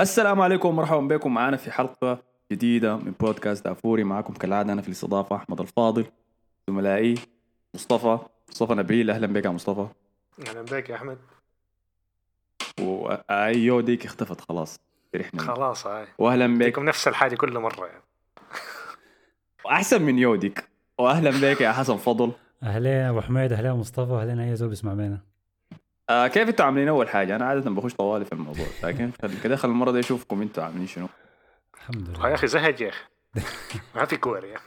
السلام عليكم ومرحبا بكم. معنا في حلقة جديدة من بودكاست دافوري معكم كالعادة أنا في الاستضافة أحمد الفاضل. زملائي مصطفى. مصطفى نبيل. أهلا بك يا مصطفى. أهلا بك يا أحمد. وأيو ديك اختفت خلاص. فرحنا خلاص هاي وأهلا بك. نفس الحاجة كل مرة يعني. أحسن من يوديك. وأهلا بك يا حسن فضل. أهلين أبو حميد. أهلين مصطفى. أهلين أي زول بيسمع بينا. آه كيف أنتوا عاملين أول حاجة؟ أنا عادة بخش طوالي في الموضوع لكن كده خل المرة دي أشوفكم أنتوا عاملين شنو. الحمد آه يا لله أخي زهج يا أخي. ما في كور يعني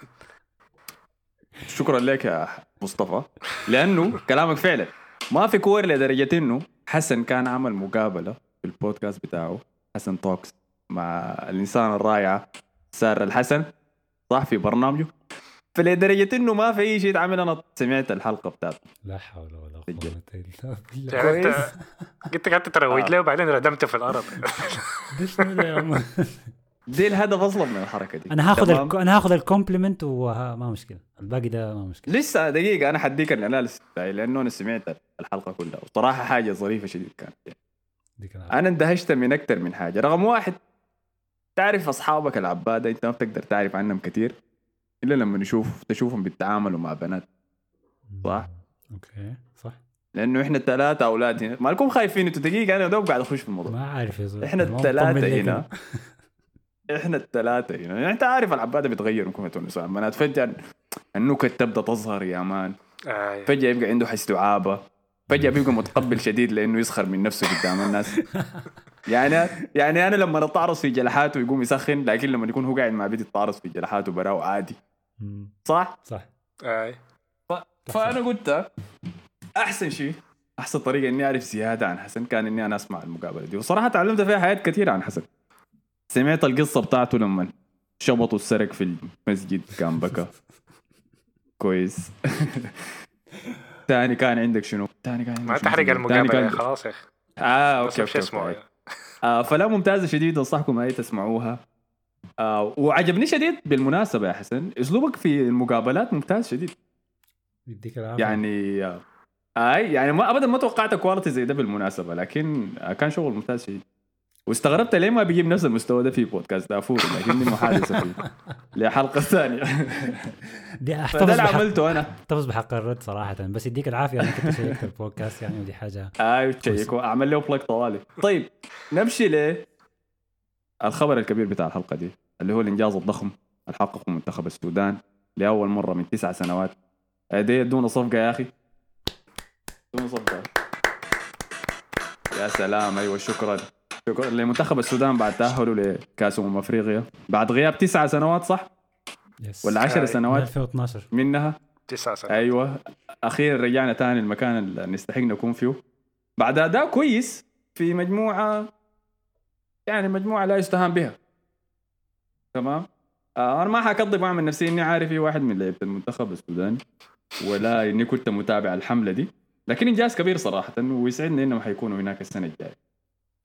شكرا لك يا مصطفى. لأنه كلامك فعلا. ما في كور لدرجة إنه حسن كان عمل مقابلة في البودكاست بتاعه. حسن Talks مع الإنسان الرائعه سارة الحسن. صح في برنامجه. فلدرجة إنه ما في أي شيء اتعمل أنا سمعت الحلقة بتاعته. لا حول ولا قوة. إلا بالله. يعني أنت قعدت تروج آه. له وبعدين ردمته في الأرض؟ دي الهدف أصلا من الحركة دي. أنا هاخذ؟ الك... أنا هاخذ الكومبلمنت وما مشكلة. الباقي ده ما مشكلة. لسه دقيقة أنا حديك الأناليسيس بتاعي لأنه أنا سمعت الحلقة كلها. وصراحة حاجة ظريفة شديد كانت. العافية. أنا اندهشت من أكثر من حاجة. رقم واحد تعرف أصحابك العباده أنت ما بتقدر تعرف عنهم كثير. إلا لما نشوف تشوفهم بيتعاملوا مع بنات. صح. okay صح. لأنه إحنا الثلاثه أولاد هنا. ما لكم خايفين؟ إنتوا دقيقة أنا دوب قاعد أخش في الموضوع. ما عارف يا إحنا الثلاثه هنا. إحنا الثلاثه هنا. يعني أنت عارف العباده بيتغيروا كم النساء البنات فجاه النكت تبدأ تظهر يا man. آه. فجأة يبقى عنده حس دعابة. فجأة بيبقى متقبل شديد لأنه يسخر من نفسه قدام الناس. يعني يعني أنا لما اتعرض في جلحاته يقوم يسخن لكن لما يكون هو قاعد مع بنت يتعرض في جلحاته براو عادي. صح؟ صح آه. فأنا قلت أحسن شيء أحسن طريقة إني أعرف زيادة عن حسن كان إني أنا أسمع المقابلة دي وصراحة تعلمت فيها حاجات كثيرة عن حسن سمعت القصة بتاعته لما شبطوا السرق في المسجد كان بكى كويس تاني كان عندك شنو؟ تاني كان عندك ما؟ تحرق المقابلة كان- خلاص يا أخي آه okay مش okay, اسمه okay. آه فلا ممتازة شديد أنصحكم أي تسمعوها آه وعجبني شديد بالمناسبة يا حسن. أسلوبك في المقابلات ممتاز شديد. يديك العافية. يعني آه أي يعني ما ابدا ما توقعت quality زي ده بالمناسبة لكن آه كان شغل ممتاز شديد. واستغربت ليه ما بيجيب نفس المستوى ده في بودكاست دافور لكن دي محادثة فيه. لحلقة ثانية. دي أحتفظ اللي بحق عملته أنا. أحتفظ بحق الرد صراحة بس يديك العافية إنك أنت شاركت البودكاست يعني ودي حاجة اي تشيك أعمل له block طوالي. طيب نمشي ل الخبر الكبير بتاع الحلقة دي اللي هو الإنجاز الضخم اللي حققه منتخب السودان لأول مرة من تسع سنوات. دي دون صفقة يا أخي. دون صفقة. يا سلام أيوه شكرا. شكرا. لمنتخب السودان بعد تأهله لكأس أمم أفريقيا. بعد غياب تسع سنوات صح؟ يس ولا عشر أي. من سنوات 2012 منها؟ تسع سنوات. أيوه. أخيرا رجعنا تاني المكان اللي نستحق نكون فيه. بعد أداء كويس في مجموعة يعني مجموعة لا يستهان بها. تمام؟ آه أنا ما حكذب واعمل نفسي إني عارف اي واحد من لعيبة المنتخب السوداني ولا إني كنت متابع الحملة دي لكن انجاز كبير صراحة ويسعدني إنهم حيكونوا هناك السنة الجاية.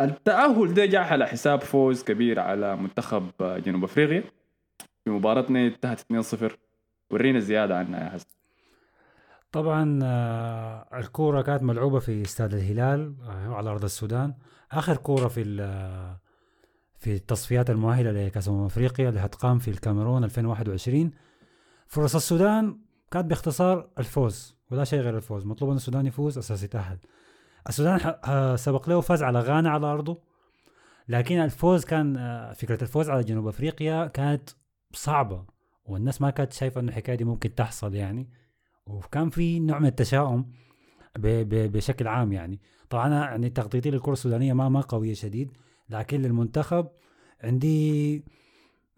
التأهل ده جاء على حساب فوز كبير على منتخب آه، جنوب أفريقيا. في مباراتنا انتهت 2-0 ورينا زيادة عنها يا حسن. طبعا آه، الكورة كانت ملعوبة في استاد الهلال آه، على أرض السودان. آخر كورة في ال- في التصفيات المؤهلة لكأس أمم أفريقيا اللي هتقام في الكاميرون 2021 فرص السودان كانت باختصار الفوز ولا شيء غير الفوز. مطلوب أن السودان يفوز أساس يتأهل السودان آه، سبق له فاز على غانا على أرضه لكن الفوز كان آه، فكرة الفوز على جنوب أفريقيا كانت صعبة والناس ما كانت شايفة أن الحكاية دي ممكن تحصل يعني. وكان في نوع من التشاؤم بشكل عام يعني. طبعا أنا يعني تخطيطي للكرة السودانية ما ما قوية شديد لكن للمنتخب عندي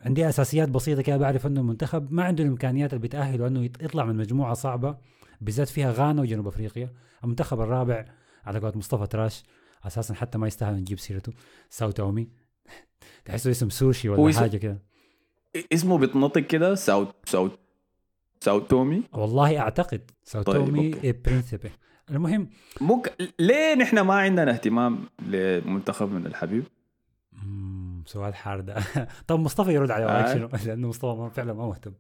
عندي أساسيات بسيطة كده بعرف إنه المنتخب ما عنده الإمكانيات اللي بتأهله إنه يط- يطلع من مجموعة صعبة بالذات فيها غانا وجنوب أفريقيا. المنتخب الرابع على قولة مصطفى تراش أساسا حتى ما يستاهل نجيب سيرته. ساو تومي. تحسه اسم سوشي ولا اسم- حاجة كده. اسمه بيتنطق كده ساوت ساوت ساوت تومي؟ والله أعتقد ساو طيب، تومي. إيه برينسيبي المهم ممكن ليه نحن ما عندنا اهتمام لمنتخبنا الحبيب؟ مم، سؤال حار ده. طب مصطفى يرد على آه. شنو؟ لأنه مصطفى ما فعلا ما مهتم.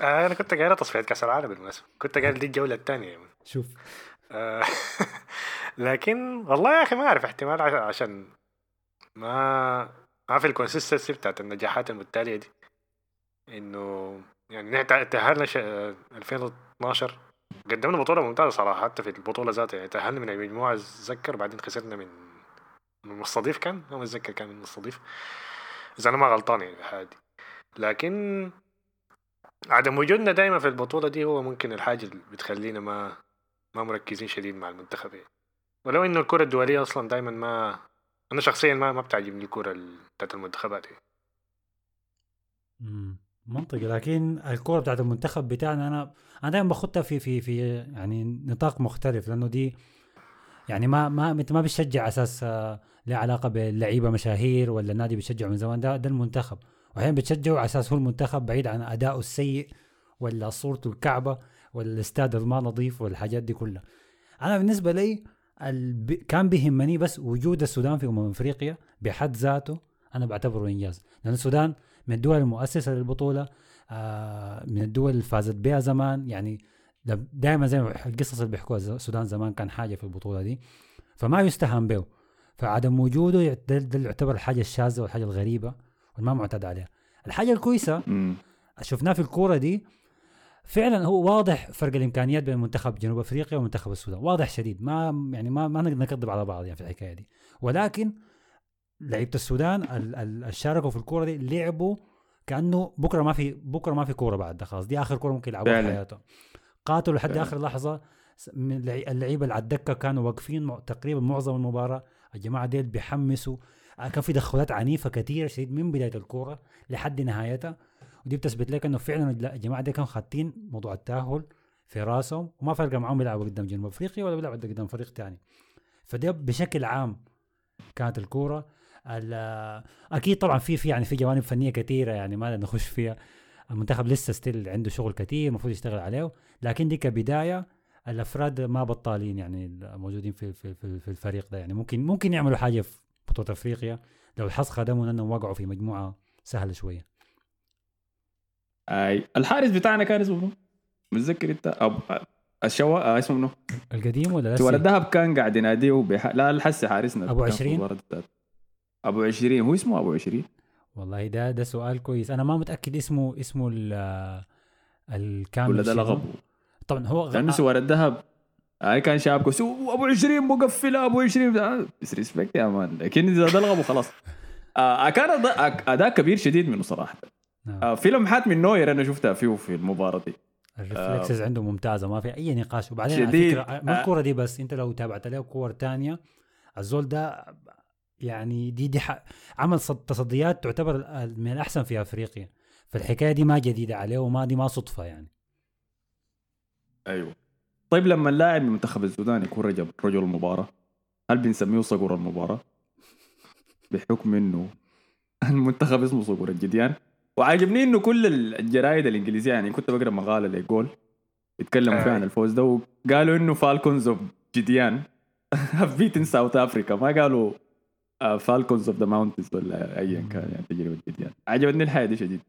آه أنا كنت قايل تصفيات كأس العالم بالمناسبة. كنت قايل دي الجولة الثانية. شوف. آه لكن والله يا أخي ما أعرف احتمال عش- عشان ما ما في الكونسستنسي بتاعت النجاحات المتتالية دي. إنه يعني نحن تأهلنا ش... 2012 قدمنا بطولة ممتازة صراحة حتى في البطولة ذاتها. يعني تأهلنا من المجموعة اتذكر بعدين خسرنا من من المستضيف كان؟ ما متذكر كان من المستضيف. اذا أنا ما غلطان يعني في الحاله دي. لكن عدم وجودنا دائما في البطولة دي هو ممكن الحاجة اللي بتخلينا ما ما مركزين شديد مع المنتخب يعني. ولو إنه الكرة الدولية أصلا دائما ما أنا شخصيا ما ما بتعجبني الكرة ال- بتاعت المنتخبات يعني. منطقي. لكن الكوره بتاعت المنتخب بتاعنا أنا أنا دائما باخدها في في في يعني نطاق مختلف لأنه دي يعني ما ما أنت ما بتشجع أساس آه، له علاقة بلعيبه مشاهير ولا النادي بيشجعه من زمان. ده ده المنتخب. وأحيانا بتشجعه على أساس هو المنتخب بعيد عن أداؤه السيء ولا صورته الكعبة ولا الاستاد الما نظيف والحاجات دي كلها. أنا بالنسبة لي الب... كان بيهمني بس وجود السودان في أمم أفريقيا بحد ذاته أنا بعتبره إنجاز. لأن السودان من الدول المؤسسة للبطولة آه من الدول اللي فازت بها زمان. يعني دائما زي ما القصص اللي بيحكوها السودان زمان كان حاجة في البطولة دي. فما يستهان به فعدم وجوده ده يعتبر الحاجة الشاذة والحاجة الغريبة والما معتاد عليها. الحاجة الكويسة. شفناه في الكورة دي فعلا هو واضح فرق الإمكانيات بين منتخب جنوب أفريقيا ومنتخب السودان. واضح شديد. ما يعني ما ما نقدر نكذب على بعض يعني في الحكاية دي. ولكن لعيبة السودان ال- ال- اللي شاركوا في الكورة دي لعبوا كأنه بكرة ما في بكرة ما في كورة بعد خلاص. دي آخر كورة ممكن يلعبوها في. حياتهم. قاتلوا لحد فعلا. آخر لحظة. اللعيبة اللي على الدكة كانوا واقفين تقريبا معظم المباراة. الجماعة ديل بيحمسوا. آه، كان في تدخلات عنيفة كثيره شديد من بداية الكورة لحد نهايتها. ودي بتثبت لك إنه فعلا لا، الجماعة دي كانوا خاتين موضوع التأهل في راسهم وما فرق معهم بيلعبوا قدام جنوب أفريقيا ولا بيلعبوا قدام فريق تاني. فده بشكل عام كانت الكورة. ال- أكيد طبعا في في يعني في جوانب فنية كثيره يعني ما نخش فيها. المنتخب لسه ستيل عنده شغل كثير المفروض يشتغل عليه لكن دي كبداية الأفراد ما بطالين يعني الموجودين في في في, في الفريق ده يعني ممكن ممكن يعملوا حاجة في بطولة أفريقيا لو الحظ خدمهم إنهم وقعوا في مجموعة سهلة شوية أي الحارس بتاعنا كان اسمه؟ متذكر أنت أب... الشوا آه اسمه منو؟ القديم ولا لسه؟ الذهب كان قاعد يناديه بح... لا الحسي حارسنا في 20 المباراة بتاعته. أبو 20 هو اسمه أبو 20 والله ده ده سؤال كويس. أنا ما متأكد اسمه اسمه ال- الكامل ولا ده. لقبه طبعا هو غ- لأنه سوار الذهب. هاي كان شابكه سو أبو 20 مقفله أبو 20 بس respect يا man. لكن إذا ده لقبه خلاص. آه كان أداء كبير شديد منه صراحة. نعم. آه في لمحات من نوير أنا شفتها فيه في المباراة دي. ال reflexes عنده ممتازة ما في أي نقاش. وبعدين شديد. على فكره ما آه. الكورة دي بس أنت لو تابعت له كور تانية الزول ده يعني دي دي عمل صد- تصديات تعتبر من الاحسن في أفريقيا. فالحكاية دي ما جديدة عليه وما دي ما صدفة يعني. أيوه. طيب لما اللاعب من منتخب السودان يكون رجل رجل المباراة هل بنسميه صقر المباراة؟ بحكم إنه المنتخب اسمه صقر الجديان. وعاجبني إنه كل الجرايد الإنجليزية يعني كنت بقرأ مقالة لجول بيتكلموا فيها عن الفوز ده وقالوا إنه Falcons of جديان have beaten South Africa ما قالوا Falcons of the Mountains ولا ايا كان يعني تجربة جديان عجبتني الحياة دي شديد.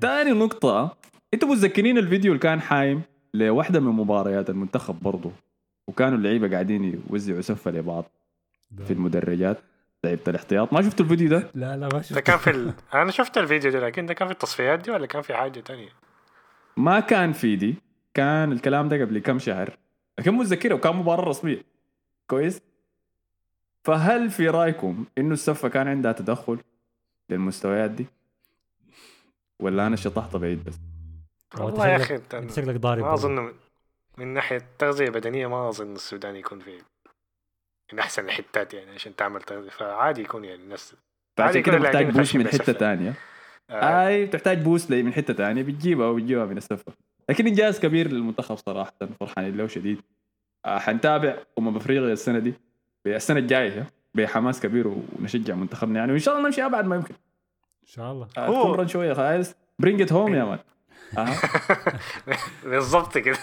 ثاني نقطة أنتوا متذكرين الفيديو اللي كان حايم لواحدة من مباريات المنتخب برضه وكانوا اللعيبة قاعدين يوزعوا سفة لبعض في المدرجات. لعيبة الاحتياط. ما شفتوا الفيديو ده؟ لا لا ما ده شفت كان في ال... أنا شفت الفيديو ده لكن ده كان في التصفيات دي ولا كان في حاجة تانية؟ ما كان في دي. كان الكلام ده قبل كم شهر. لكن متذكره وكان مباراة رسمية. كويس؟ فهل في رأيكم إنه السفة كان عندها تدخل للمستويات دي؟ ولا أنا شطحت بعيد بس؟ والله يا أخي أنت شكلك ضارب ما. أظن من- من ناحية تغذية بدنية ما أظن السودان يكون في من أحسن الحتات يعني عشان تعمل تغذية فعادي يكون يعني الناس فعشان عادي كده يكون محتاج بوش من بسفة. تانية آه. أي بتحتاج boost من حتة ثانية بتجيبها وبتجيبها من السفة لكن انجاز كبير للمنتخب صراحة فرحانين له شديد آه، حنتابع أمم أفريقيا السنة دي السنة الجاية بحماس كبير ونشجع منتخبنا. يعني وإن شاء الله نمشي أبعد ما يمكن. إن شاء الله. آه، هو- تكون رن شوية خلاص bring it home يا man. بالضبط كده.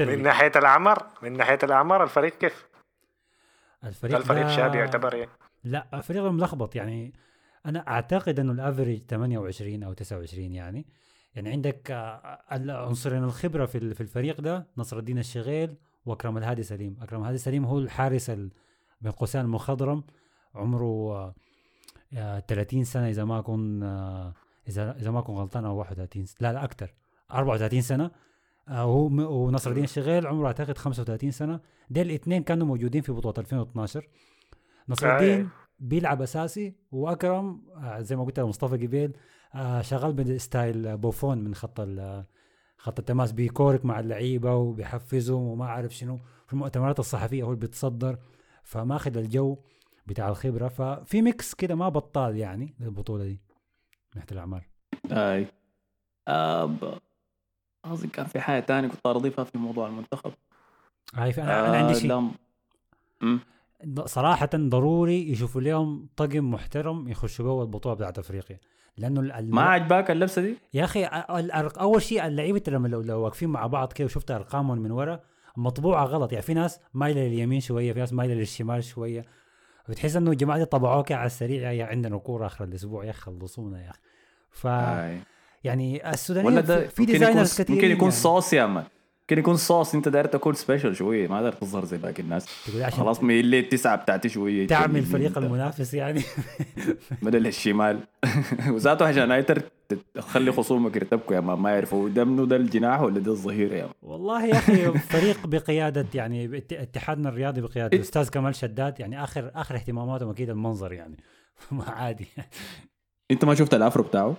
من ناحية الأعمار من ناحية الأعمار الفريق كيف؟ الفريق الفريق ده- شاب يعتبر يعني لا فريق ملخبط. يعني أنا أعتقد إنه الأفريج 28 أو 29 يعني. يعني عندك آه، العنصرين الخبرة في ال- في الفريق ده نصر الدين الشغيل وأكرم الهادي سليم. أكرم الهادي سليم هو الحارس ال- بين قوسين المخضرم عمره آه، آه، 30 سنة إذا ما أكون آه، إذا إذا ما أكون غلطان أو 31 س- لا لا أكثر 34 سنة. آه، وهو م- ونصر الدين الشغيل عمره أعتقد 35 سنة. ديل الاثنين كانوا موجودين في بطولة 2012 نصر الدين. بيلعب أساسي وأكرم زي ما قلت مصطفى جبيل آه، شغال ب style بوفون من خط خط التماس بيكورك مع اللعيبة وبيحفزهم وما أعرف شنو في المؤتمرات الصحفية هو اللي بيتصدر. فماخذ الجو بتاع الخبرة ففي mix كده ما بطال يعني للبطولة دي من ناحية الاعمار أي. آه ب- أظن كان في حاجة ثانية كنت أضيفها في موضوع المنتخب. في أنا, أنا عندي شيء. لم-. صراحة ضروري يشوفوا لهم طقم محترم يخشوا جوا البطولة بتاعت أفريقيا. لأنه ال- ال- ما عجباك اللبسة دي؟ يا أخي أول شيء اللعيبة لما لو, لو واقفين مع بعض كده وشفت أرقامهم من ورا مطبوعة غلط. يعني في ناس مايلة لليمين شوية في ناس مايلة للشمال شوية. بتحس إنه الجماعه دي طبعوها كده على السريع يا عندنا كوره آخر الأسبوع يا خلصونا يا أخي. ف. يعني السودانيين في, ديزاينرز كثير ممكن يكون صوص يا مان ممكن يكون صوص انت داير تكون سبيشل شوية ما داير تظهر زي باقي الناس. عشان خلاص ميل لي التسعه بتاعتي شوية تعمل شوية فريق انت. المنافس يعني. بدل الشمال. وذاته عشان هايتر تخلي خصومك يرتبكوا يا مان ما يعرفوا ده منو ده الجناح ولا ده الظهير يا مان والله يا أخي فريق بقيادة يعني ات- اتحادنا الرياضي بقيادة إيه. الاستاذ كمال شداد يعني اخر آخر اهتماماتهم أكيد المنظر يعني. ما عادي. أنت ما شفت ال Afro بتاعه؟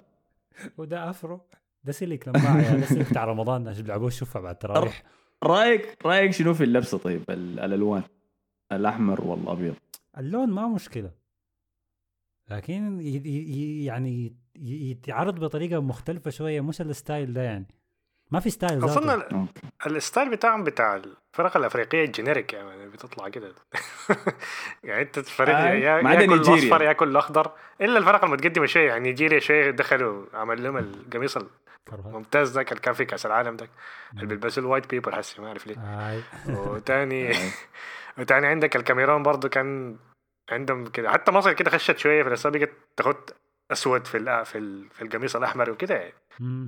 وده Afro. سلك لما يعني ده سلك بتاع رمضان عشان بيلعبوه الشفع بعد التراويح. رأيك رأيك شنو في اللبسة طيب؟ ال- الألوان. الأحمر والأبيض. اللون ما مشكلة. لكن يعني يتعرض بطريقة مختلفة شوية مش ال style ده يعني. ما في style أظن. ال style بتاعهم بتاع الفرق الأفريقية ال generic يعني بتطلع كده. يعني أنت الفريق آه، يا ما عدا يا كله نيجيريا. اصفر يا كله اخضر إلا الفرق المتقدمة شوية يعني نيجيريا شوية دخلوا عمل لهم القميص الممتاز ذاك كان في كأس العالم ذاك اللي بيلبسوا الوايت بيبل حسي ما أعرف ليه. هاي وتاني آه. وتاني عندك الكاميرون برضو كان عندهم كده. حتى مصر كده خشت شوية في الأسبوع بقت تاخد أسود في ال في ال في القميص الأحمر وكده. يعني.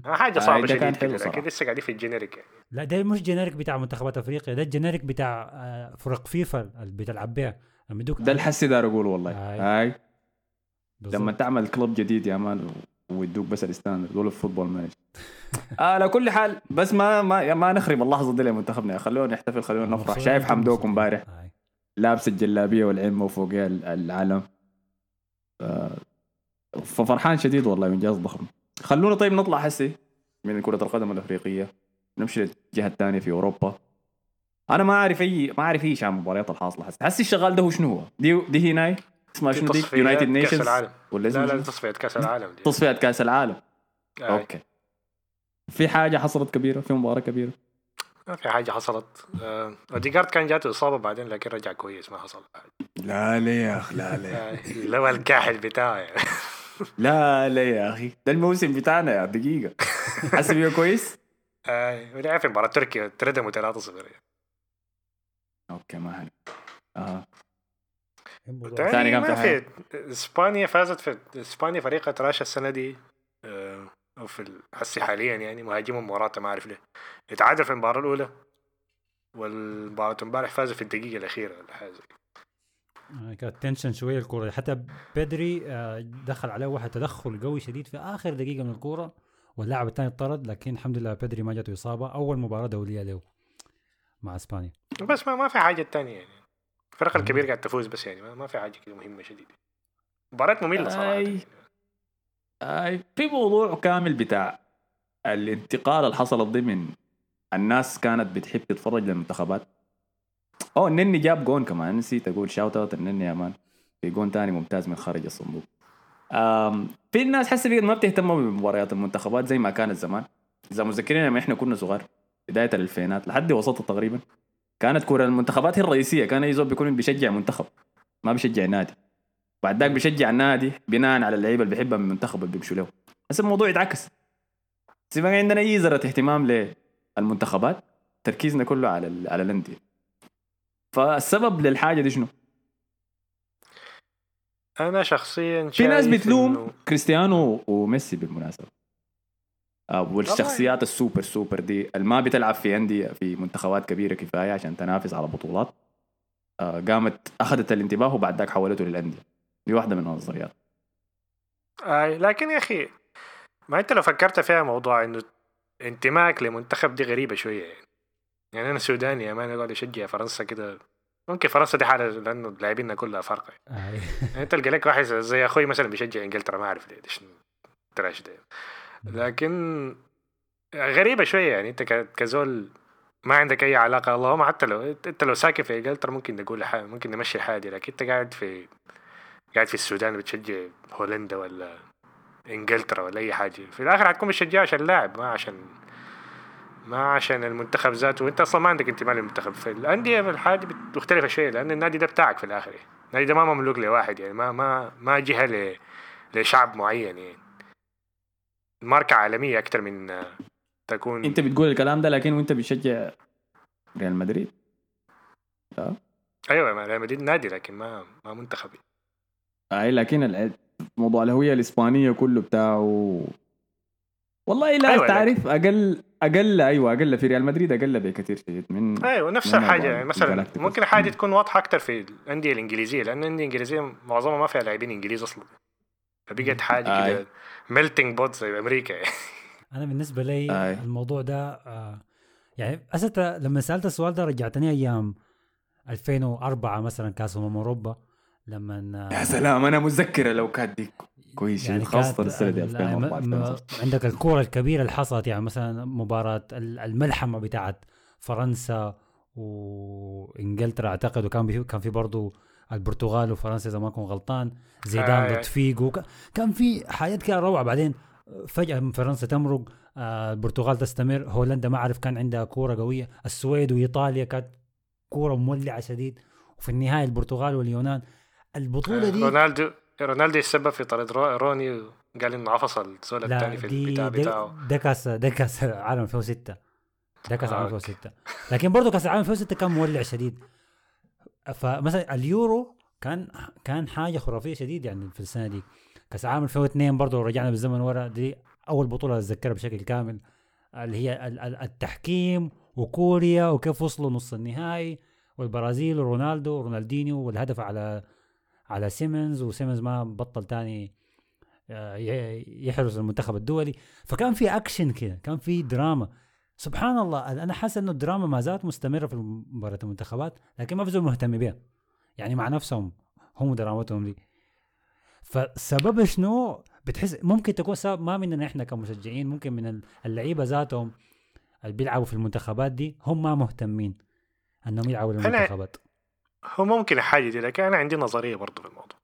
حاجة آه، صعبة ده كان شديد كده. لكن لسه قاعدين في الجينيريك يعني. لا ده مش generic بتاع منتخبات أفريقيا ده ال generic بتاع آه، فرق فيفا اللي بتلعب بيها. ده الحسي دار أقول والله. هاي. لما تعمل club جديد يا man ويدوك بس ال standard دول ال football manager على كل حال بس ما ما ما نخرب اللحظه دي لمنتخبنا خلونا نحتفل خلونا نفرح. شايف حمدوك. امبارح. لابس الجلابية والعمة وفوقها ال- العلم. ففرحان شديد والله انجاز ضخم خلونا طيب نطلع هسي من كرة القدم الأفريقية. نمشي للجهة الثانية في أوروبا. أنا ما أعرف أي ما أعرف أي شيء عن المباريات الحاصلة هسي. هسي الشغال ده هو شنو هو؟ دي دي هناي اسمها شنو دي United كأس Nations العالم. ولا لا اسمها لا؟ تصفيات كأس العالم دي. تصفيات كأس العالم. آه. okay. في حاجة حصلت كبيرة؟ في مباراة كبيرة؟ ما في حاجة حصلت. آه، اوديجارد كان جاته إصابة بعدين لكن رجع كويس ما حصل لا لا يا أخي؟ لا لا آه، اللي هو الكاحل بتاعه. يعني لا لا يا أخي؟ ده الموسم بتاعنا يا دقيقة. حسب يا كويس؟ آه، ولعب في مباراة تركيا تردموا 3-0 يعني. okay ما عليك آه. الموضوع- تاني ثاني ما في إسبانيا فازت في إسبانيا فريق تراشا السنة دي آه، أو في هسي حاليا يعني مهاجمهم موراتا ما أعرف ليه. اتعادل في المباراة الأولى والمباراة امبارح فازوا في الدقيقة الأخيرة ولا حاجة. آه، كانت تنشن شوية الكورة. حتى بدري آه، دخل عليه واحد تدخل قوي شديد في آخر دقيقة من الكورة واللاعب الثاني طرد لكن الحمد لله بدري ما جاته إصابة. أول مباراة دولية له مع إسبانيا. بس ما, ما في حاجة تانية يعني. الفرق الكبير قاعد تفوز بس يعني ما, في حاجة كده مهمة شديد مباراة مملة صراحة. أي. آه في موضوع كامل بتاع الانتقال اللي حصلت دي من الناس كانت بتحب تتفرج للمنتخبات. أو النني جاب جون كمان نسيت أقول shout out النني يا man. في جون تاني ممتاز من خارج الصندوق. في الناس بقت ما بتهتم بمباريات المنتخبات زي ما كانت زمان. إذا متذكرين لما إحنا كنا صغار بداية الألفينات لحد وسط تقريبا كانت كره المنتخبات هي الرئيسية كان أي زول بيكون بيشجع منتخب ما بيشجع نادي. بعد ذاك بيشجع النادي بناء على اللعيبة اللي بيحبها من المنتخب اللي بيمشوا له. بس الموضوع يتعكس. زي ما عندنا أي ذره اهتمام للمنتخبات تركيزنا كله على ال- على الأندية. فالسبب للحاجة دي شنو؟ أنا شخصيا في ناس بتلوم إنه- كريستيانو وميسي بالمناسبة. والشخصيات ال super super دي اللي ما بتلعب في انديه في منتخبات كبيرة كفاية عشان تنافس على بطولات آه، قامت أخذت الانتباه وبعد ذاك حولته للأندية. دي واحدة من النظريات. آه لكن يا أخي ما أنت لو فكرت فيها موضوع إنه انتمائك لمنتخب دي غريبة شوية يعني. يعني أنا سوداني يا مان أقعد أشجع فرنسا كده. ممكن فرنسا دي حالة لأنه لاعبيننا كلها فرقه آه. يعني تلقى لك واحد زي أخوي مثلا بيشجع إنجلترا ما أعرف ليه شنو تراش ده؟ لكن غريبة شوية يعني أنت كزول ما عندك أي علاقة اللهم حتى لو أنت لو ساكن في إنجلترا ممكن نقول حاجة ممكن نمشي دي لكن أنت قاعد في قاعد في السودان بتشجع هولندا ولا إنجلترا ولا أي حاجة في الآخر حتكون بتشجع عشان اللاعب ما عشان ما عشان المنتخب ذاته وأنت أصلا ما عندك انتماء للمنتخب في الأندية في الحاجة مختلفه شوية لأن النادي ده بتاعك في الآخر. النادي ده ما مملوك لواحد يعني ما ما ما جهة لشعب معين يعني ماركة عالمية أكثر من آه، تكون أنت بتقول الكلام ده لكن وأنت بتشجع ريال مدريد أيوه ما ريال مدريد نادي لكن ما ما منتخب أي لكن موضوع الهوية الإسبانية كله بتاعه والله لا أيوة، تعرف أقل أقل أيوه أقل في ريال مدريد أقل بكثير شديد من أيوه نفس من الحاجة يعني مثلا. ممكن حاجة. تكون واضحة أكثر في الأندية الإنجليزية لأن الأندية الإنجليزية معظمها ما فيها لاعبين إنجليز أصلا فبقت حاجة. كده melting pot زي أمريكا يعني. أنا بالنسبة لي آي. الموضوع ده آه يعني أسألت لما سألت السؤال ده رجعتني أيام 2004 مثلا كاس أمم أوروبا لما يا سلام أنا متذكره لو كانت دي كويس يعني خاصة السنة دي ال- 2004 م- م- 2005. عندك الكورة الكبيرة اللي حصلت يعني مثلا مباراة ال- الملحمة بتاعت فرنسا وإنجلترا أعتقد وكان كان في برضه البرتغال وفرنسا إذا ما أكون غلطان زيدان آي. ضد فيجو. ك- كان في حاجات كده روعة. بعدين فجأة فرنسا تمرق آه، البرتغال تستمر. هولندا ما أعرف كان عندها كورة قوية. السويد وإيطاليا كانت كورة مولعة شديد. وفي النهاية البرتغال واليونان. البطولة دي رونالدو رونالدو يسبب في طرد رو- روني وقال إنه عفص الزول الثاني في البتاع بتاعه. ده كاس ده كاس عالم 2006 ده كاس آه، عالم okay. 2006 لكن برضه كاس العالم 2006 كان مولع شديد. فمثلا اليورو كان كان حاجة خرافية شديد يعني في السنة دي. كأس العالم 2002 برضه رجعنا بالزمن ورا. دي أول بطولة أتذكرها بشكل كامل. اللي هي ال- ال- التحكيم وكوريا وكيف وصلوا نص النهائي والبرازيل ورونالدو ورونالدينيو والهدف على على سيمان وسيمان ما بطل تاني آه، يحرس المنتخب الدولي. فكان في أكشن كده كان في دراما. سبحان الله أنا حاسس إنه الدراما ما زالت مستمرة في مباراة المنتخبات لكن ما في زول مهتم بها يعني مع نفسهم هم درامتهم دي. فسبب شنو؟ بتحس ممكن تكون سبب ما مننا إحنا كمشجعين ممكن من اللعيبة ذاتهم اللي بيلعبوا في المنتخبات دي هم ما مهتمين إنهم يلعبوا للمنتخبات. هو ممكن الحاجة دي لكن أنا عندي نظرية برضه في الموضوع.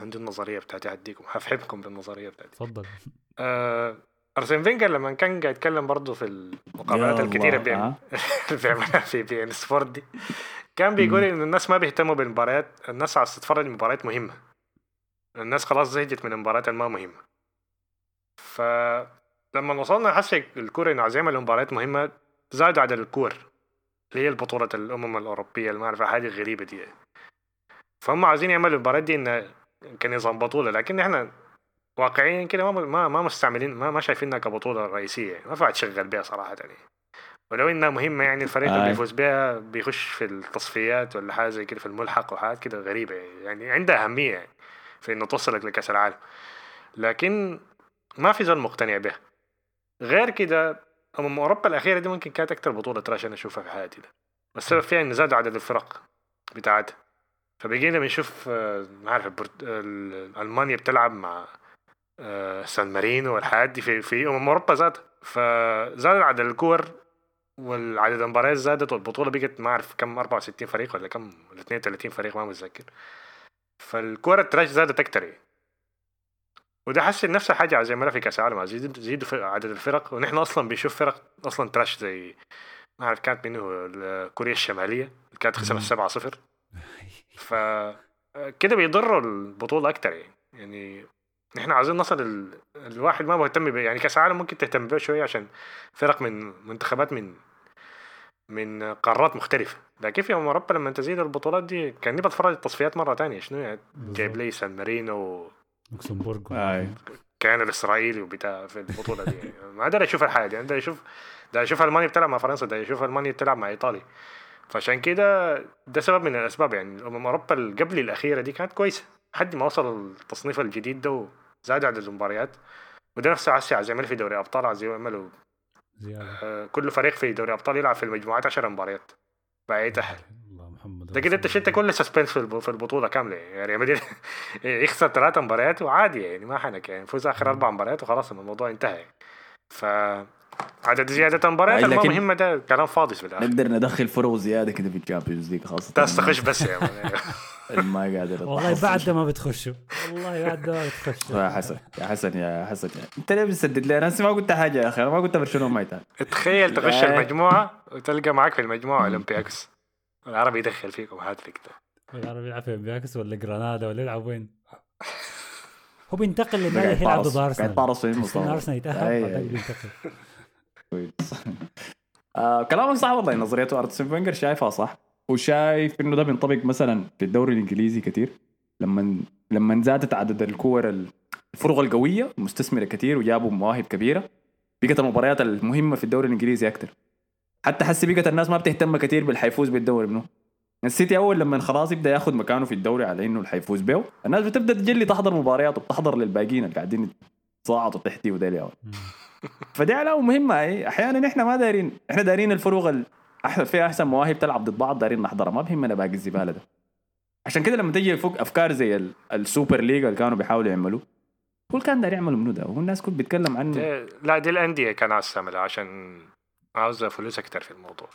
عندي النظرية بتاعتي هديكم هفهمكم بالنظرية بتاعتي. تفضل. آه أرسن فينجر لما كان قاعد يتكلم برضه في المقابلات الكثيره آه. بيعملها في بي ان سبورت دي. كان بيقول. إن الناس ما بيهتموا بالمباريات الناس عايز تتفرج مباريات مهمة. الناس خلاص زهقت من المباريات الما مهمة. فلما وصلنا حس الكورة إنه عايز يعمل مباريات مهمة زادوا عدد الكور. اللي هي البطولة الأمم الأوروبية اللي ما أعرف حاجة غريبة دي. فهم عايزين يعملوا المباريات دي إنها كنظام بطولة. لكن إحنا واقعيا كده ما ما ما مستعملين ما ما شايفينها كبطولة رئيسية يعني ما ينفع تشغل بيها صراحة يعني. ولو إنها مهمة يعني الفريق اللي آي. بيفوز بيها بيخش في التصفيات ولا حاجة زي كده في الملحق وحاجات كده غريبة يعني عندها أهمية يعني في إنه توصلك لكأس العالم. لكن ما في زول مقتنع بها غير كده أمم أوروبا الأخيرة دي ممكن كانت أكتر بطولة تراش أنا أشوفها في حياتي ده. السبب فيها إن زاد عدد الفرق بتاعتها. فبقينا بنشوف آه، ما عارف البرت... ال- ألمانيا بتلعب مع آه، سان مارينو والحاجات دي في في أمم أوروبا ذاتها فزاد عدد الكور والعدد المباريات زادت والبطولة بقت ما أعرف كم 64 فريق ولا كم ولا 32 فريق ما متذكر. فالكورة التراش زادت أكتر. يعني. وده حسن نفس الحاجة زي ما في كأس العالم. في عدد الفرق. ونحن أصلا بنشوف فرق أصلا تراش زي ما أعرف كانت منه كوريا الشمالية اللي كانت خسرت مم. 7 0 ف كده بيضروا البطولة أكتر يعني يعني. نحن عايزين نصل ال... الواحد ما مهتم ب... يعني كأس العالم ممكن تهتم به شوية عشان فرق من منتخبات من من قارات مختلفة. لكن في أوروبا لما تزيد البطولات دي كأني بتفرج التصفيات مرة تانية. شنو يعني؟ جايب لي سان مارينو لوكسمبورغ. آي. كان الإسرائيلي وبتاع في البطولة دي. يعني ما أقدر أشوف الحاجة دي. أقدر أشوف ده أشوف ألمانيا بتلعب مع فرنسا ده أشوف ألمانيا بتلعب مع إيطاليا. فعشان كده ده سبب من الأسباب. يعني امم اوروبا اللي قبل الأخيرة دي كانت كويسة. لحد ما وصل التصنيف الجديد ده زادوا عدد المباريات. وده نفسه عسى عايز يعمل في دوري أبطال عايز يعملوا آه، كل فريق في دوري أبطال يلعب في المجموعات 10 مباريات. بعد يتأهل الله محمد ده كده أنت شلت كل سسبنس في الب- في البطولة كاملة. يعني ريال مدريد يخسر ثلاث مباريات وعادي يعني ما حنك يعني. فوز آخر أربع مباريات وخلاص الموضوع انتهى. ف عدد زيادة المباريات أي، لكن- المهمه ده كلام فاضي في الآخر. نقدر ندخل فرق زيادة كده في الشامبيونز ليج خاصة. تستخش بس يا. ما قادر والله. بعد ده ما بتخشوا. والله بعد ده ما بتخشوا. يا حسن يا حسن يا حسن. انت ليه بتسدد لي أنا ما قلت حاجة يا أخي. أنا ما قلت برشلونة ما يتعب. تخيل تخش. المجموعة وتلقى معك في المجموعة اولمبياكس العربي يدخل فيكم هاتريك ده العربي يلعب في بياكس ولا جرانادا ولا يلعب وين؟ هو بينتقل للنادي يلعب ضد أرسنال. أرسنال يتأهل بعدين. بينتقل. كويس. آه صح والله. نظريته ارسن فينجر شايفها صح. وشايف إنه ده بينطبق مثلا في الدوري الإنجليزي كثير لما لما زادت عدد الكور ال- الفرق القوية مستثمرة كثير وجابوا مواهب كبيرة بقت المباريات المهمة في الدوري الإنجليزي أكثر حتى حسي بقت الناس ما بتهتم كثير باللي حيفوز بالدوري منه السيتي أول لما خلاص يبدأ ياخذ مكانه في الدوري على إنه اللي حيفوز به الناس بتبدأ تجلي تحضر مباريات وبتحضر للباقيين اللي قاعدين يتصاعدوا تحتي وديل. فدي علامه مهمة. اي أحيانا إحنا ما دايرين إحنا دايرين الفروق ال- فيها أحسن مواهب تلعب ضد بعض دايرين نحضرها ما بهمنا باقي الزبالة ده. عشان كده لما تجي فوق أفكار زي ال- ال Super League اللي كانوا بيحاولوا يعملوا كل كان داير يعملوا منو ده؟ والناس كل بيتكلم عنه ده- لا دي الأندية كان تعملها عشان عاوزة فلوس أكتر في الموضوع.